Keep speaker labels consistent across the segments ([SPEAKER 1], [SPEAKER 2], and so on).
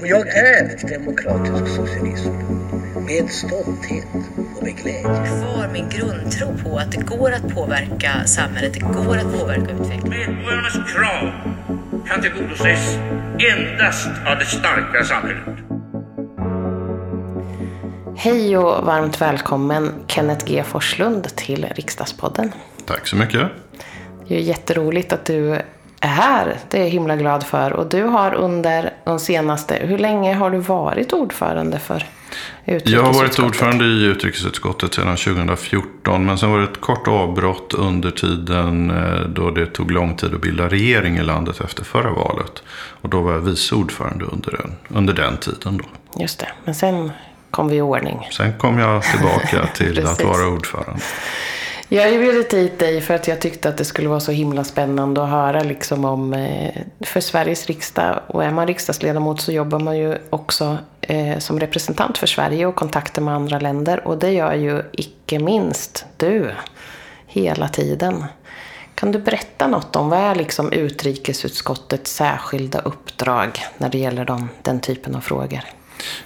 [SPEAKER 1] Och jag är demokratisk socialism. Med stolthet och med glädje.
[SPEAKER 2] Kvar min grundtro på att det går att påverka samhället, det går att påverka utvecklingen.
[SPEAKER 3] Medborgarnas krav kan tillgodoses endast av det starka samhället.
[SPEAKER 4] Hej och varmt välkommen Kenneth G Forslund till Riksdagspodden.
[SPEAKER 5] Tack så mycket.
[SPEAKER 4] Det är jätteroligt att du är här. Det är jag himla glad för. Och du har under de senaste, hur länge har du varit ordförande för
[SPEAKER 5] Jag har varit ordförande i utrikesutskottet sedan 2014. Men sen var det ett kort avbrott under tiden eh, då det tog lång tid att bilda regering i landet efter förra valet. Och då var jag vice ordförande under den, under den tiden. Då.
[SPEAKER 4] Just det, men sen kom vi i ordning.
[SPEAKER 5] Sen kom jag tillbaka till att vara ordförande.
[SPEAKER 4] Jag har ju bjudit hit dig för att jag tyckte att det skulle vara så himla spännande att höra liksom om, eh, för Sveriges riksdag. Och är man riksdagsledamot så jobbar man ju också eh, som representant för Sverige och kontakter med andra länder. Och det gör ju icke minst du, hela tiden. Kan du berätta något om vad är liksom utrikesutskottets särskilda uppdrag när det gäller de, den typen av frågor?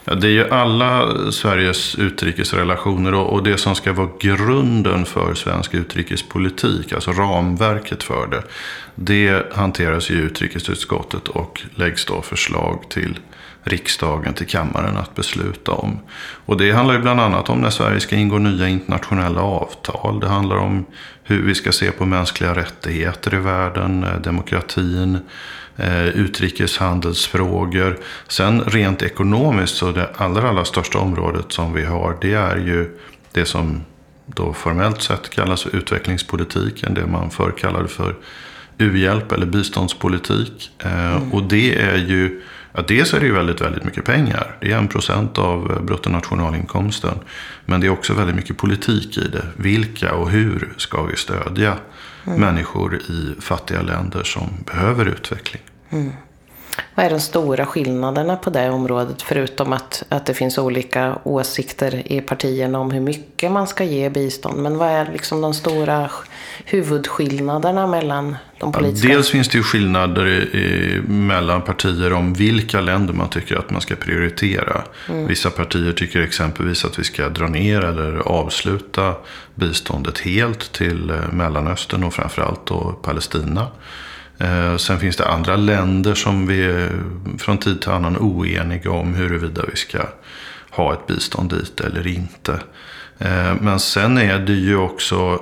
[SPEAKER 5] Ja, det är ju alla Sveriges utrikesrelationer och, det som ska vara grunden för svensk utrikespolitik, alltså ramverket för det. Det hanteras i utrikesutskottet och läggs då förslag till riksdagen, till kammaren att besluta om. Och det handlar ju bland annat om när Sverige ska ingå nya internationella avtal. Det handlar om hur vi ska se på mänskliga rättigheter i världen, eh, demokratin, eh, utrikeshandelsfrågor. Sen rent ekonomiskt så det allra, allra största området som vi har det är ju det som då formellt sett kallas för utvecklingspolitiken. Det man förr kallade för u-hjälp eller biståndspolitik. Eh, mm. Och det är ju Ja, dels är det ju väldigt, väldigt mycket pengar. Det är en procent av bruttonationalinkomsten. Men det är också väldigt mycket politik i det. Vilka och hur ska vi stödja människor i fattiga länder som behöver utveckling? Mm.
[SPEAKER 4] Vad är de stora skillnaderna på det området? Förutom att, att det finns olika åsikter i partierna om hur mycket man ska ge bistånd. Men vad är liksom de stora huvudskillnaderna mellan de politiska?
[SPEAKER 5] Ja, dels finns det ju skillnader i, i, mellan partier om vilka länder man tycker att man ska prioritera. Mm. Vissa partier tycker exempelvis att vi ska dra ner eller avsluta biståndet helt till eh, Mellanöstern och framförallt då Palestina. Eh, sen finns det andra länder som vi är från tid till annan oeniga om huruvida vi ska ha ett bistånd dit eller inte. Eh, men sen är det ju också,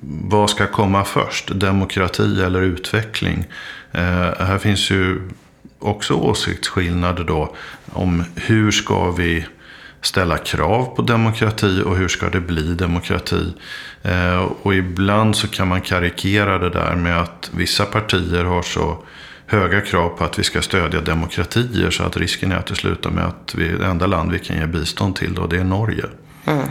[SPEAKER 5] vad ska komma först? Demokrati eller utveckling? Här finns ju också åsiktsskillnader då om hur ska vi ställa krav på demokrati och hur ska det bli demokrati. Eh, och ibland så kan man karikera det där med att vissa partier har så höga krav på att vi ska stödja demokratier så att risken är att det slutar med att vi det enda land vi kan ge bistånd till då det är Norge. Mm.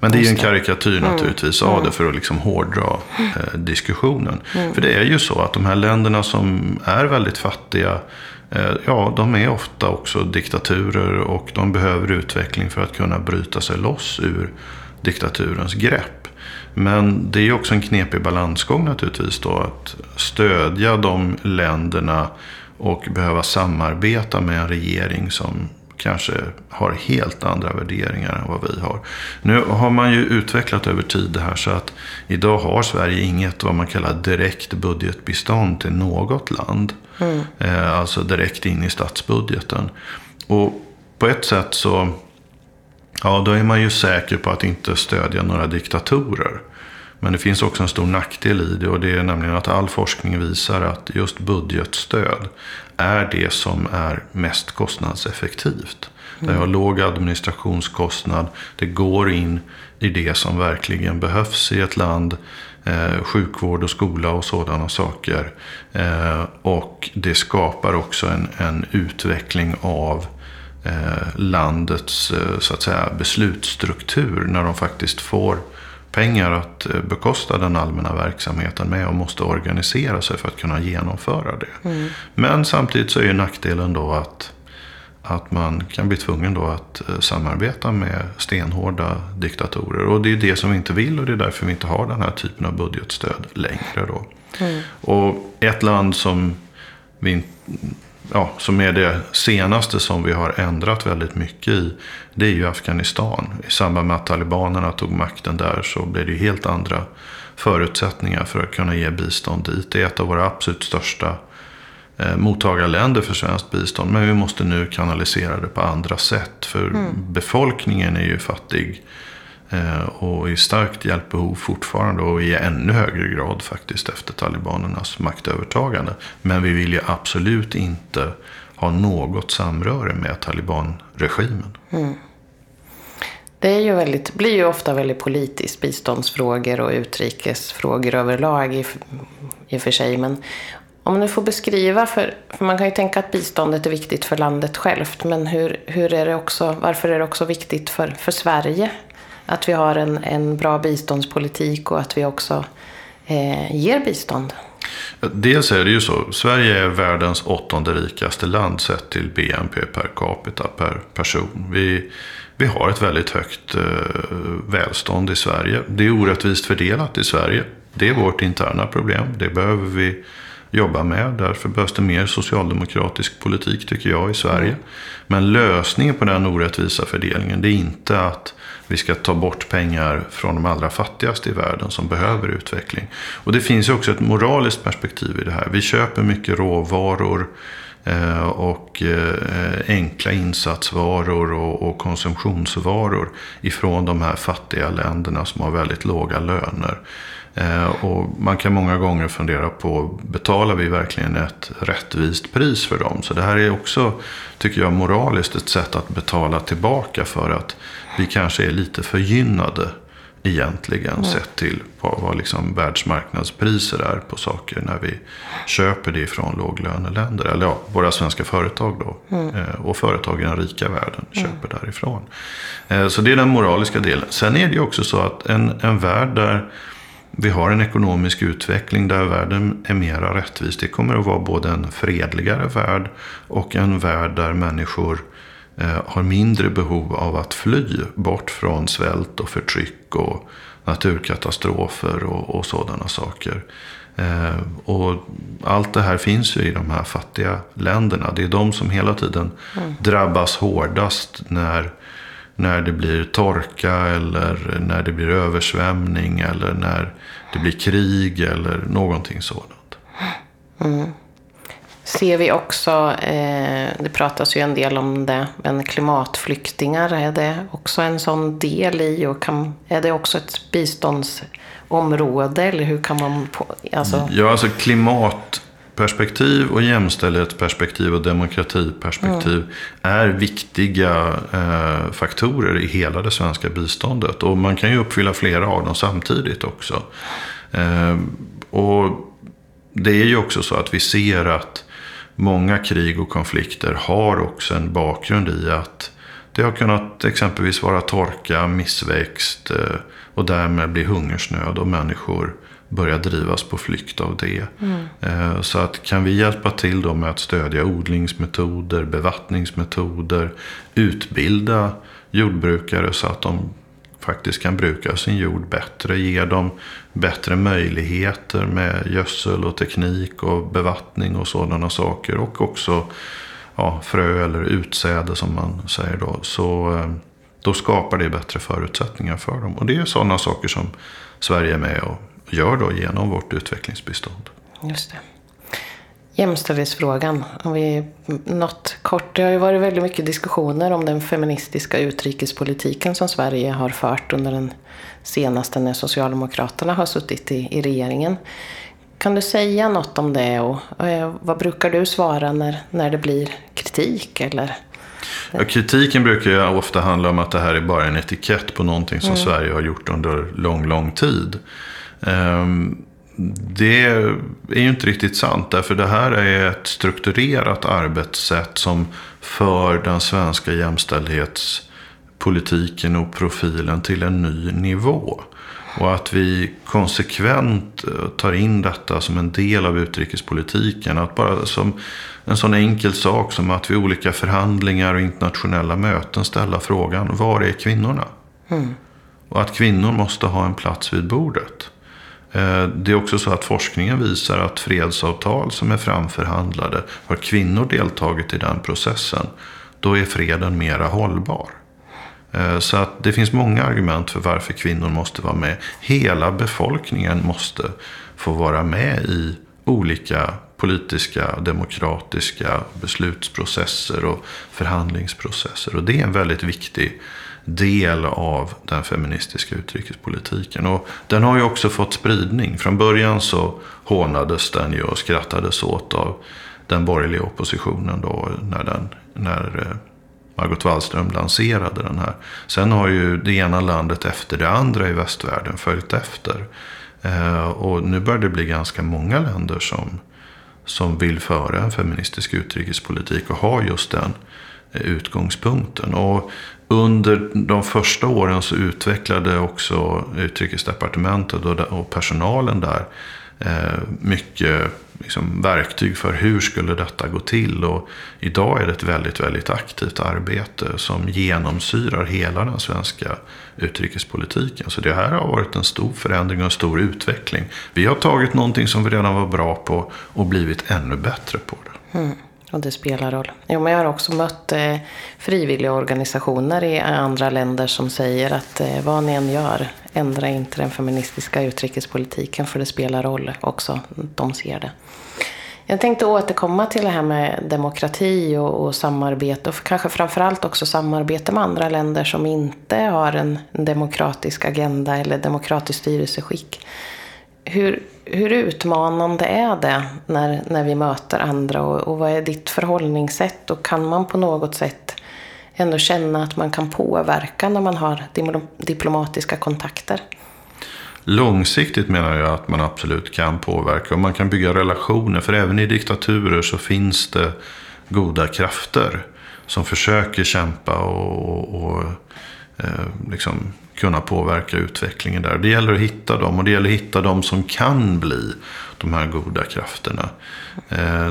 [SPEAKER 5] Men det är ju en karikatyr mm. naturligtvis av mm. det för att liksom hårdra eh, diskussionen. Mm. För det är ju så att de här länderna som är väldigt fattiga Eh, ja, de är ofta också diktaturer och de behöver utveckling för att kunna bryta sig loss ur diktaturens grepp. Men det är också en knepig balansgång naturligtvis då att stödja de länderna och behöva samarbeta med en regering som kanske har helt andra värderingar än vad vi har. Nu har man ju utvecklat över tid det här så att idag har Sverige inget vad man kallar direkt budgetbistånd till något land. Mm. Eh, alltså direkt in i statsbudgeten. Och på ett sätt så ja, då är man ju säker på att inte stödja några diktatorer. Men det finns också en stor nackdel i det och det är nämligen att all forskning visar att just budgetstöd är det som är mest kostnadseffektivt. Mm. Det har låg administrationskostnad, det går in i det som verkligen behövs i ett land. Eh, sjukvård och skola och sådana saker. Eh, och det skapar också en, en utveckling av eh, landets eh, så att säga, beslutsstruktur när de faktiskt får pengar att eh, bekosta den allmänna verksamheten med och måste organisera sig för att kunna genomföra det. Mm. Men samtidigt så är ju nackdelen då att, att man kan bli tvungen då att eh, samarbeta med stenhårda diktatorer. Och det är det som vi inte vill och det är därför vi inte har den här typen av budgetstöd längre. Då. Mm. Och ett land som vi, ja, som är det senaste som vi har ändrat väldigt mycket i, det är ju Afghanistan. I samband med att talibanerna tog makten där så blev det ju helt andra förutsättningar för att kunna ge bistånd dit. Det är ett av våra absolut största eh, mottagarländer för svenskt bistånd. Men vi måste nu kanalisera det på andra sätt. För mm. befolkningen är ju fattig. Eh, och i starkt hjälpbehov fortfarande. Och i ännu högre grad faktiskt efter talibanernas maktövertagande. Men vi vill ju absolut inte ha något samröre med talibanregimen. Mm.
[SPEAKER 4] Det är ju väldigt, blir ju ofta väldigt politiskt, biståndsfrågor och utrikesfrågor överlag i, i och för sig. Men om du får beskriva, för, för, man kan ju tänka att biståndet är viktigt för landet självt, men hur, hur är det också, varför är det också viktigt för, för Sverige? Att vi har en, en bra biståndspolitik och att vi också eh, ger bistånd.
[SPEAKER 5] Dels är det ju så, Sverige är världens åttonde rikaste land sett till BNP per capita per person. Vi, vi har ett väldigt högt eh, välstånd i Sverige. Det är orättvist fördelat i Sverige. Det är vårt interna problem. Det behöver vi jobba med. Därför behövs det mer socialdemokratisk politik tycker jag i Sverige. Mm. Men lösningen på den orättvisa fördelningen det är inte att vi ska ta bort pengar från de allra fattigaste i världen som behöver utveckling. Och det finns ju också ett moraliskt perspektiv i det här. Vi köper mycket råvaror eh, och eh, enkla insatsvaror och konsumtionsvaror ifrån de här fattiga länderna som har väldigt låga löner. Eh, och man kan många gånger fundera på, betalar vi verkligen ett rättvist pris för dem? Så det här är också, tycker jag, moraliskt ett sätt att betala tillbaka för att vi kanske är lite förgynnade egentligen mm. sett till vad, vad liksom världsmarknadspriser är på saker när vi köper det ifrån låglöneländer. Eller ja, våra svenska företag då. Mm. Eh, och företag i den rika världen mm. köper därifrån. Eh, så det är den moraliska delen. Sen är det ju också så att en, en värld där vi har en ekonomisk utveckling där världen är mera rättvis. Det kommer att vara både en fredligare värld och en värld där människor eh, har mindre behov av att fly bort från svält och förtryck och naturkatastrofer och, och sådana saker. Eh, och allt det här finns ju i de här fattiga länderna. Det är de som hela tiden mm. drabbas hårdast när när det blir torka eller när det blir översvämning eller när det blir krig eller någonting sådant.
[SPEAKER 4] Mm. Ser vi också, eh, det pratas ju en del om det, men klimatflyktingar, är det också en sån del i och kan, är det också ett biståndsområde eller hur kan man... På,
[SPEAKER 5] alltså... Ja, alltså klimat perspektiv och jämställdhetsperspektiv och demokratiperspektiv mm. är viktiga eh, faktorer i hela det svenska biståndet. Och man kan ju uppfylla flera av dem samtidigt också. Eh, och det är ju också så att vi ser att många krig och konflikter har också en bakgrund i att det har kunnat exempelvis vara torka, missväxt eh, och därmed bli hungersnöd och människor börja drivas på flykt av det. Mm. Så att kan vi hjälpa till då med att stödja odlingsmetoder, bevattningsmetoder, utbilda jordbrukare så att de faktiskt kan bruka sin jord bättre, ge dem bättre möjligheter med gödsel och teknik och bevattning och sådana saker. Och också ja, frö eller utsäde som man säger då. Så eh, då skapar det bättre förutsättningar för dem. Och det är sådana saker som Sverige är med och gör då genom vårt utvecklingsbistånd.
[SPEAKER 4] Just det. Jämställdhetsfrågan. Om vi, något kort, det har ju varit väldigt mycket diskussioner om den feministiska utrikespolitiken som Sverige har fört under den senaste när Socialdemokraterna har suttit i, i regeringen. Kan du säga något om det och, och eh, vad brukar du svara när, när det blir kritik? Eller?
[SPEAKER 5] Ja, kritiken brukar ju ofta handla om att det här är bara en etikett på någonting som mm. Sverige har gjort under lång, lång tid. Ehm, det är ju inte riktigt sant. Därför det här är ett strukturerat arbetssätt som för den svenska jämställdhetspolitiken och profilen till en ny nivå. Och att vi konsekvent eh, tar in detta som en del av utrikespolitiken. Att bara som en sån enkel sak som att vid olika förhandlingar och internationella möten ställa frågan var är kvinnorna? Mm. Och att kvinnor måste ha en plats vid bordet. Eh, det är också så att forskningen visar att fredsavtal som är framförhandlade, har kvinnor deltagit i den processen, då är freden mera hållbar. Eh, så att det finns många argument för varför kvinnor måste vara med. Hela befolkningen måste få vara med i olika politiska, demokratiska beslutsprocesser och förhandlingsprocesser. Och det är en väldigt viktig del av den feministiska utrikespolitiken. Och den har ju också fått spridning. Från början så hånades den ju och skrattades åt av den borgerliga oppositionen då när, den, när eh, Margot Wallström lanserade den här. Sen har ju det ena landet efter det andra i västvärlden följt efter. Eh, och nu börjar det bli ganska många länder som, som vill föra en feministisk utrikespolitik och har just den eh, utgångspunkten. Och under de första åren så utvecklade också utrikesdepartementet och personalen där eh, mycket liksom verktyg för hur skulle detta gå till. Och idag är det ett väldigt, väldigt aktivt arbete som genomsyrar hela den svenska utrikespolitiken. Så det här har varit en stor förändring och en stor utveckling. Vi har tagit någonting som vi redan var bra på och blivit ännu bättre på det.
[SPEAKER 4] Mm. Och det spelar roll. Jo, men jag har också mött eh, frivilliga organisationer i andra länder som säger att eh, vad ni än gör, ändra inte den feministiska utrikespolitiken för det spelar roll också. De ser det. Jag tänkte återkomma till det här med demokrati och, och samarbete och kanske framförallt också samarbete med andra länder som inte har en, en demokratisk agenda eller demokratiskt styrelseskick. Hur, hur utmanande är det när, när vi möter andra och, och vad är ditt förhållningssätt och kan man på något sätt ändå känna att man kan påverka när man har diplomatiska kontakter?
[SPEAKER 5] Långsiktigt menar jag att man absolut kan påverka och man kan bygga relationer. För även i diktaturer så finns det goda krafter som försöker kämpa och, och, och eh, liksom kunna påverka utvecklingen där. Det gäller att hitta dem och det gäller att hitta dem som kan bli de här goda krafterna. Eh,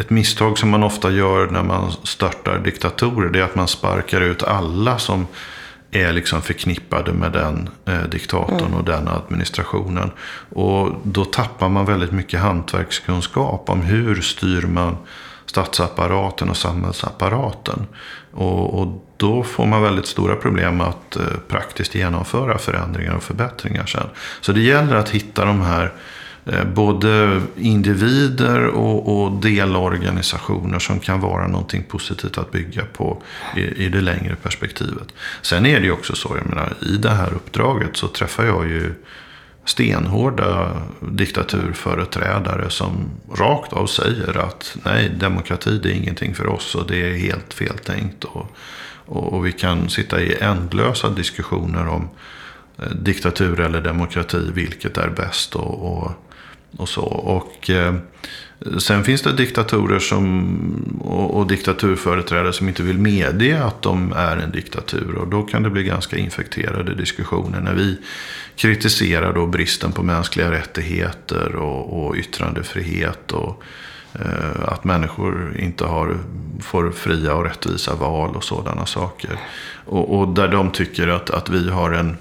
[SPEAKER 5] ett misstag som man ofta gör när man störtar diktatorer det är att man sparkar ut alla som är liksom förknippade med den eh, diktatorn mm. och den administrationen. Och då tappar man väldigt mycket hantverkskunskap om hur styr man statsapparaten och samhällsapparaten. Och, och, då får man väldigt stora problem att eh, praktiskt genomföra förändringar och förbättringar sen. Så det gäller att hitta de här eh, både individer och, och, delorganisationer som kan vara någonting positivt att bygga på i, i det längre perspektivet. Sen är det ju också så, jag menar, i det här uppdraget så träffar jag ju stenhårda diktaturföreträdare som rakt av säger att nej, demokrati det är ingenting för oss och det är helt feltänkt. Och, och, och vi kan sitta i ändlösa diskussioner om eh, diktatur eller demokrati, vilket är bäst och, och, och så. Och eh, Sen finns det diktatorer som, och, och diktaturföreträdare som inte vill medge att de är en diktatur. Och då kan det bli ganska infekterade diskussioner när vi kritiserar då bristen på mänskliga rättigheter och, och yttrandefrihet. Och, eh, att människor inte har, får fria och rättvisa val och sådana saker. Och, och där de tycker att, att vi har en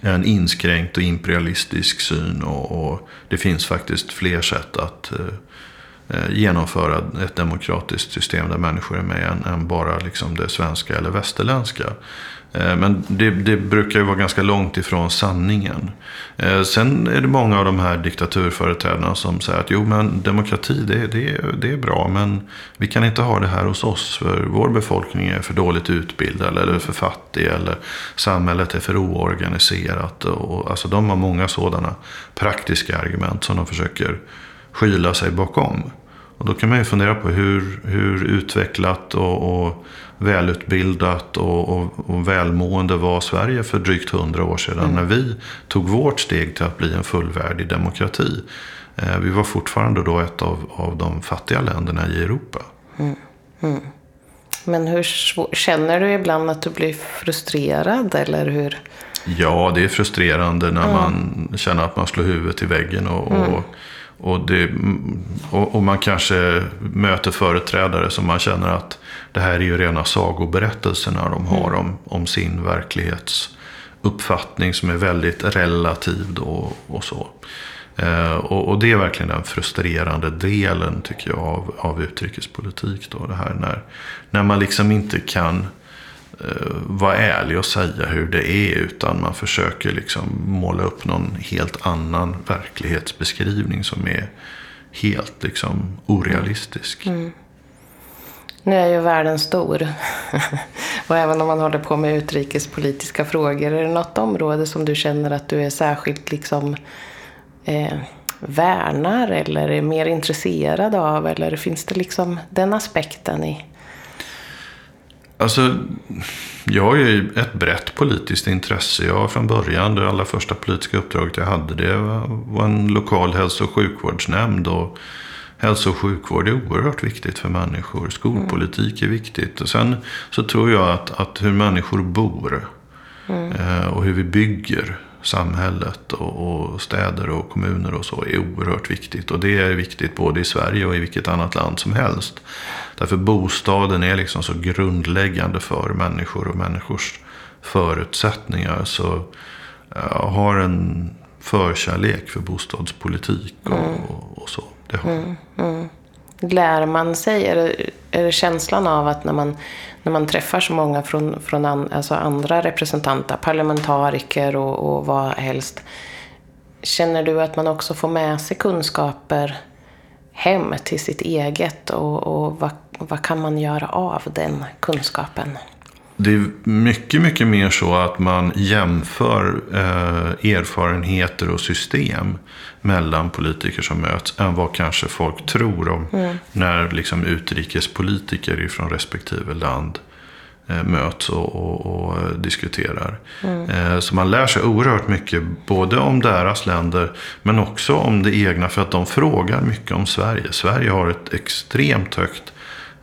[SPEAKER 5] en inskränkt och imperialistisk syn. Och, och det finns faktiskt fler sätt att eh, eh, genomföra ett demokratiskt system där människor är med än, än bara liksom det svenska eller västerländska. Eh, men det, det, brukar ju vara ganska långt ifrån sanningen. Eh, sen är det många av de här diktaturföreträdarna som säger att jo men demokrati det, det, det är bra men vi kan inte ha det här hos oss för vår befolkning är för dåligt utbildad eller för fattig eller samhället är för oorganiserat. Och, alltså de har många sådana praktiska argument som de försöker skyla sig bakom. Och då kan man ju fundera på hur, hur utvecklat och, och välutbildat och, och, och, välmående var Sverige för drygt hundra år sedan. Mm. När vi tog vårt steg till att bli en fullvärdig demokrati. Eh, vi var fortfarande då ett av, av de fattiga länderna i Europa. Mm.
[SPEAKER 4] Mm. Men hur känner du ibland att du blir frustrerad eller hur?
[SPEAKER 5] Ja, det är frustrerande när man känner att man slår huvudet i väggen och, och mm. Och, det, och, och, man kanske möter företrädare som man känner att det här är ju rena sagoberättelserna de har mm. om, om sin verklighets uppfattning som är väldigt relativ då och så. Eh, och, och, det är verkligen den frustrerande delen tycker jag av, av utrikespolitik. Då, det här när, när man liksom inte kan Eh, vara ärlig och säga hur det är. Utan man försöker liksom måla upp någon helt annan verklighetsbeskrivning som är helt liksom orealistisk. Mm. mm.
[SPEAKER 4] Nu är ju världen stor. och även om man håller på med utrikespolitiska frågor. Är det något område som du känner att du är särskilt liksom eh, värnar eller är mer intresserad av? Eller finns det liksom den aspekten i?
[SPEAKER 5] Alltså, jag har ju ett brett politiskt intresse. Jag har från början, det allra första politiska uppdraget jag hade, det var en lokal hälso och sjukvårdsnämnd. Och hälso och sjukvård är oerhört viktigt för människor. Skolpolitik är viktigt. Och sen så tror jag att, att hur människor bor mm. eh, och hur vi bygger samhället och, och, städer och kommuner och så är oerhört viktigt. Och det är viktigt både i Sverige och i vilket annat land som helst. Därför bostaden är liksom så grundläggande för människor och människors förutsättningar. Så jag har en förkärlek för bostadspolitik och, mm. och så. Det har mm,
[SPEAKER 4] mm. Lär man sig? Är det, är det känslan av att när man, när man träffar så många från, från an, alltså andra representanter, parlamentariker och, och vad helst. Känner du att man också får med sig kunskaper hem till sitt eget och, och vad, vad kan man göra av den kunskapen?
[SPEAKER 5] Det är mycket, mycket mer så att man jämför eh, erfarenheter och system mellan politiker som möts än vad kanske folk tror om mm. när liksom utrikespolitiker från respektive land eh, möts och, och, och eh, diskuterar. Mm. Eh, så man lär sig oerhört mycket både om deras länder men också om det egna för att de frågar mycket om Sverige. Sverige har ett extremt högt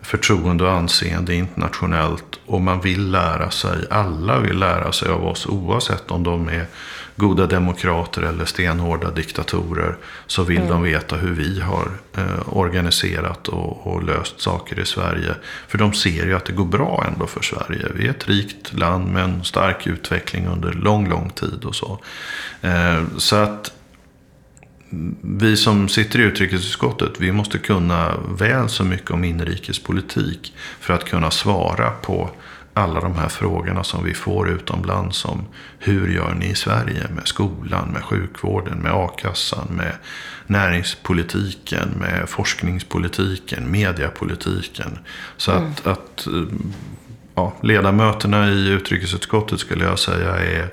[SPEAKER 5] förtroende och anseende internationellt. Och man vill lära sig, alla vill lära sig av oss oavsett om de är goda demokrater eller stenhårda diktatorer. Så vill mm. de veta hur vi har eh, organiserat och, och, löst saker i Sverige. För de ser ju att det går bra ändå för Sverige. Vi är ett rikt land med en stark utveckling under lång, lång tid och så. Eh, så att vi som sitter i utrikesutskottet, vi måste kunna väl så mycket om inrikespolitik för att kunna svara på alla de här frågorna som vi får utomlands som hur gör ni i Sverige med skolan, med sjukvården, med a-kassan, med näringspolitiken, med forskningspolitiken, mediapolitiken. Så mm. att, att ja, ledamöterna i utrikesutskottet skulle jag säga är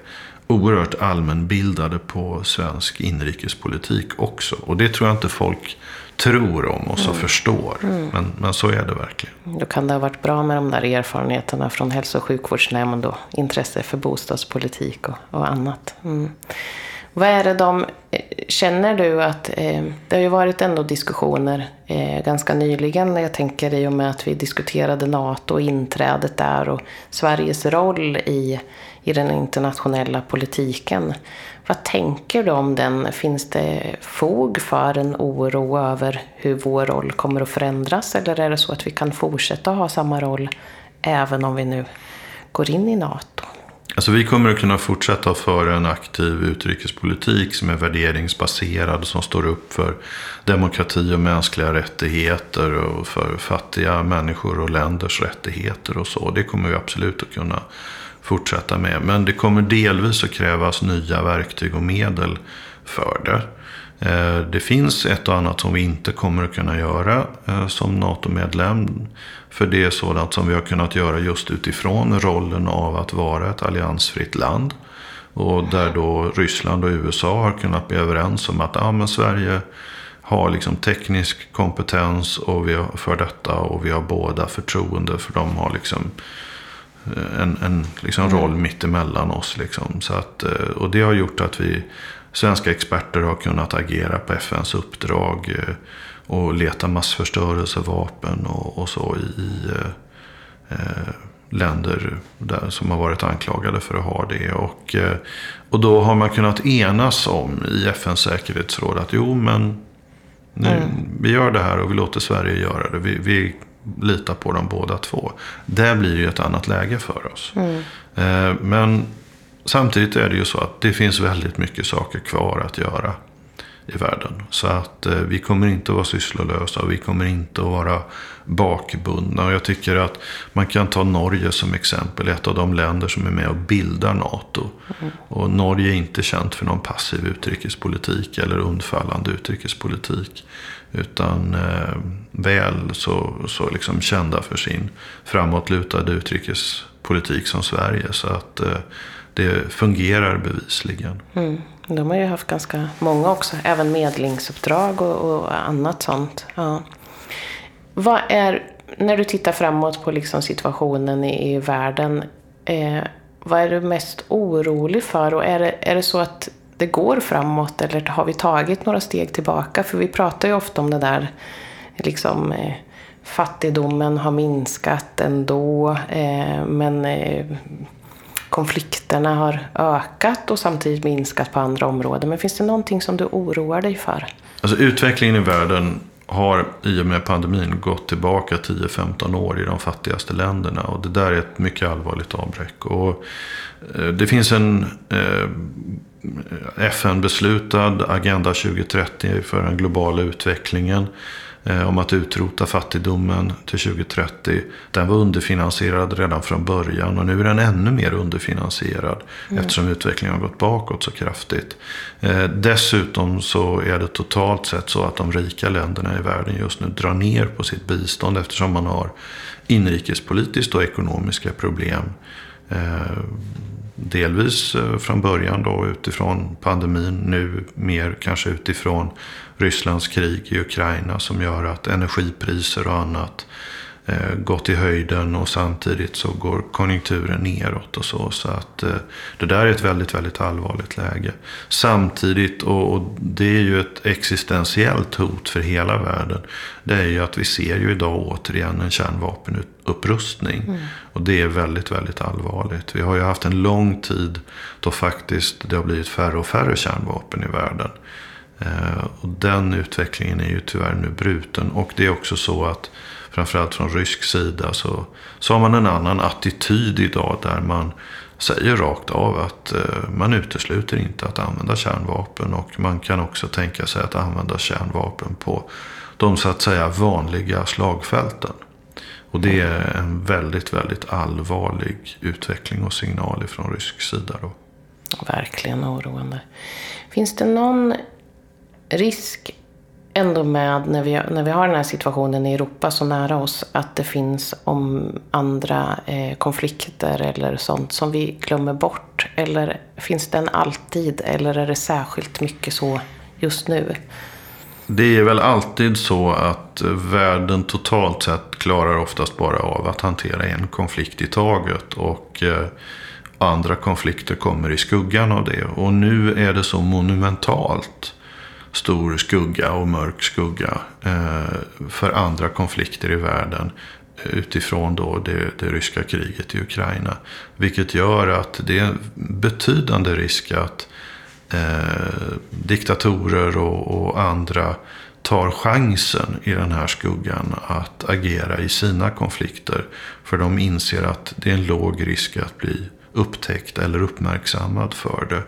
[SPEAKER 5] oerhört allmänbildade på svensk inrikespolitik också. Och det tror jag inte folk tror om och mm. förstår. Mm. Men, men så är det verkligen.
[SPEAKER 4] Då kan det ha varit bra med de där erfarenheterna från hälso och sjukvårdsnämnd och intresse för bostadspolitik och, och annat. Mm. Vad är det de, eh, känner du att, eh, det har ju varit ändå diskussioner eh, ganska nyligen, jag tänker i och med att vi diskuterade NATO och inträdet där och Sveriges roll i i den internationella politiken. Vad tänker du om den? Finns det fog för en oro över hur vår roll kommer att förändras? Eller är det så att vi kan fortsätta ha samma roll även om vi nu går in i NATO?
[SPEAKER 5] Alltså vi kommer att kunna fortsätta föra en aktiv utrikespolitik som är värderingsbaserad, som står upp för demokrati och mänskliga rättigheter och för fattiga människor och länders rättigheter och så. Det kommer vi absolut att kunna fortsätta med. Men det kommer delvis att krävas nya verktyg och medel för det. Eh, det finns ett och annat som vi inte kommer att kunna göra eh, som NATO-medlem. För det är sådant som vi har kunnat göra just utifrån rollen av att vara ett alliansfritt land. Och där då Ryssland och USA har kunnat bli överens om att ah, men Sverige har liksom teknisk kompetens och vi har för detta och vi har båda förtroende för de har liksom en, en liksom mm. roll mittemellan oss. Liksom. Så att, eh, och det har gjort att vi svenska experter har kunnat agera på FNs uppdrag eh, och leta massförstörelsevapen och, och så i, i eh, länder där, som har varit anklagade för att ha det. Och, eh, och då har man kunnat enas om i FNs säkerhetsråd att jo men nu, mm. vi gör det här och vi låter Sverige göra det. Vi, vi litar på dem båda två. Det blir ju ett annat läge för oss. Mm. Eh, men samtidigt är det ju så att det finns väldigt mycket saker kvar att göra i världen. Så att eh, vi kommer inte att vara sysslolösa och vi kommer inte att vara bakbundna. Och jag tycker att man kan ta Norge som exempel. Ett av de länder som är med och bildar NATO. Mm. Och Norge är inte känt för någon passiv utrikespolitik eller undfallande utrikespolitik. Utan eh, väl så, så liksom kända för sin framåtlutade utrikespolitik som Sverige. Så att eh, det fungerar bevisligen.
[SPEAKER 4] Mm. De har ju haft ganska många också, även medlingsuppdrag och, och annat sånt. Ja. Vad är, när du tittar framåt på liksom situationen i, i världen, eh, vad är du mest orolig för? Och är det, är det så att det går framåt eller har vi tagit några steg tillbaka? För vi pratar ju ofta om det där, liksom eh, fattigdomen har minskat ändå, eh, men eh, konflikterna har ökat och samtidigt minskat på andra områden. Men finns det någonting som du oroar dig för?
[SPEAKER 5] Alltså utvecklingen i världen har i och med pandemin gått tillbaka 10-15 år i de fattigaste länderna. Och det där är ett mycket allvarligt avbräck. Och eh, det finns en eh, FN-beslutad Agenda 2030 för den globala utvecklingen. Eh, om att utrota fattigdomen till 2030. Den var underfinansierad redan från början och nu är den ännu mer underfinansierad. Mm. Eftersom utvecklingen har gått bakåt så kraftigt. Eh, dessutom så är det totalt sett så att de rika länderna i världen just nu drar ner på sitt bistånd eftersom man har inrikespolitiskt och ekonomiska problem. Delvis eh, från början då utifrån pandemin, nu mer kanske utifrån Rysslands krig i Ukraina som gör att energipriser och annat gått i höjden och samtidigt så går konjunkturen neråt och så. Så att eh, det där är ett väldigt, väldigt allvarligt läge. Samtidigt, och, och, det är ju ett existentiellt hot för hela världen, det är ju att vi ser ju idag återigen en kärnvapenupprustning. Mm. Och det är väldigt, väldigt allvarligt. Vi har ju haft en lång tid då faktiskt det har blivit färre och färre kärnvapen i världen. Eh, och den utvecklingen är ju tyvärr nu bruten. Och det är också så att framförallt från rysk sida så, så har man en annan attityd idag där man säger rakt av att eh, man utesluter inte att använda kärnvapen. Och man kan också tänka sig att använda kärnvapen på de så att säga vanliga slagfälten. Och det är en väldigt, väldigt allvarlig utveckling och signal från rysk sida. Då.
[SPEAKER 4] Verkligen oroande. Finns det någon risk ändå med när vi, när vi har den här situationen i Europa så nära oss att det finns om andra eh, konflikter eller sånt som vi glömmer bort? Eller finns den alltid eller är det särskilt mycket så just nu?
[SPEAKER 5] Det är väl alltid så att världen totalt sett klarar oftast bara av att hantera en konflikt i taget. Och eh, andra konflikter kommer i skuggan av det. Och nu är det så monumentalt stor skugga och mörk skugga eh, för andra konflikter i världen utifrån då det, det, ryska kriget i Ukraina. Vilket gör att det är en betydande risk att eh, diktatorer och, och, andra tar chansen i den här skuggan att agera i sina konflikter. För de inser att det är en låg risk att bli upptäckt eller uppmärksammad för det.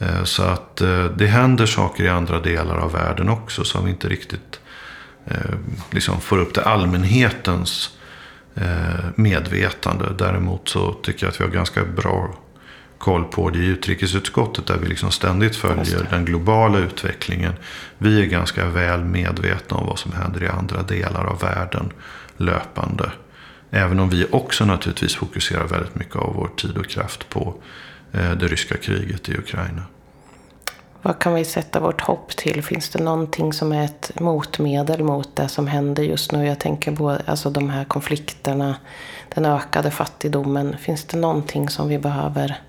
[SPEAKER 5] Eh, så att eh, det händer saker i andra delar av världen också som vi inte riktigt eh, liksom får upp till allmänhetens medvetande. Däremot så tycker jag att vi har ganska bra koll på det i utrikesutskottet där vi liksom ständigt följer den globala utvecklingen. Vi är ganska väl medvetna om vad som händer i andra delar av världen löpande. Även om vi också naturligtvis fokuserar väldigt mycket av vår tid och kraft på det ryska kriget i Ukraina.
[SPEAKER 4] Vad kan vi sätta vårt hopp till? Finns det någonting som är ett motmedel mot det som händer just nu? Jag tänker på alltså de här konflikterna, den ökade fattigdomen. Finns det någonting som vi behöver?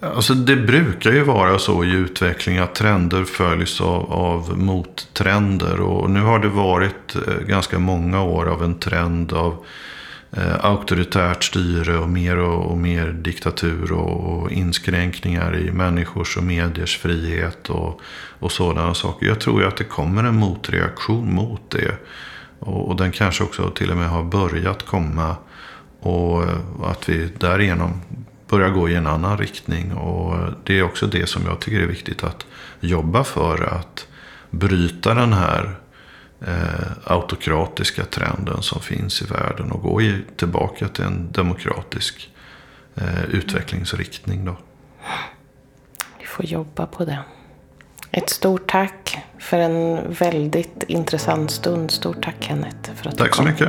[SPEAKER 5] Alltså det brukar ju vara så i utveckling att trender följs av, av mottrender. Och nu har det varit eh, ganska många år av en trend av eh, auktoritärt styre och mer och, och mer diktatur och, och, inskränkningar i människors och mediers frihet och, och sådana saker. Jag tror ju att det kommer en motreaktion mot det. Och, och den kanske också till och med har börjat komma. Och eh, att vi därigenom börjar gå i en annan riktning. Och eh, det är också det som jag tycker är viktigt att jobba för. Att bryta den här eh, autokratiska trenden som finns i världen och gå i, tillbaka till en demokratisk eh, utvecklingsriktning. Då.
[SPEAKER 4] Vi får jobba på det. Ett stort tack för en väldigt intressant stund. Stort tack Kenneth för att
[SPEAKER 5] Tack
[SPEAKER 4] du
[SPEAKER 5] så
[SPEAKER 4] kom.
[SPEAKER 5] mycket.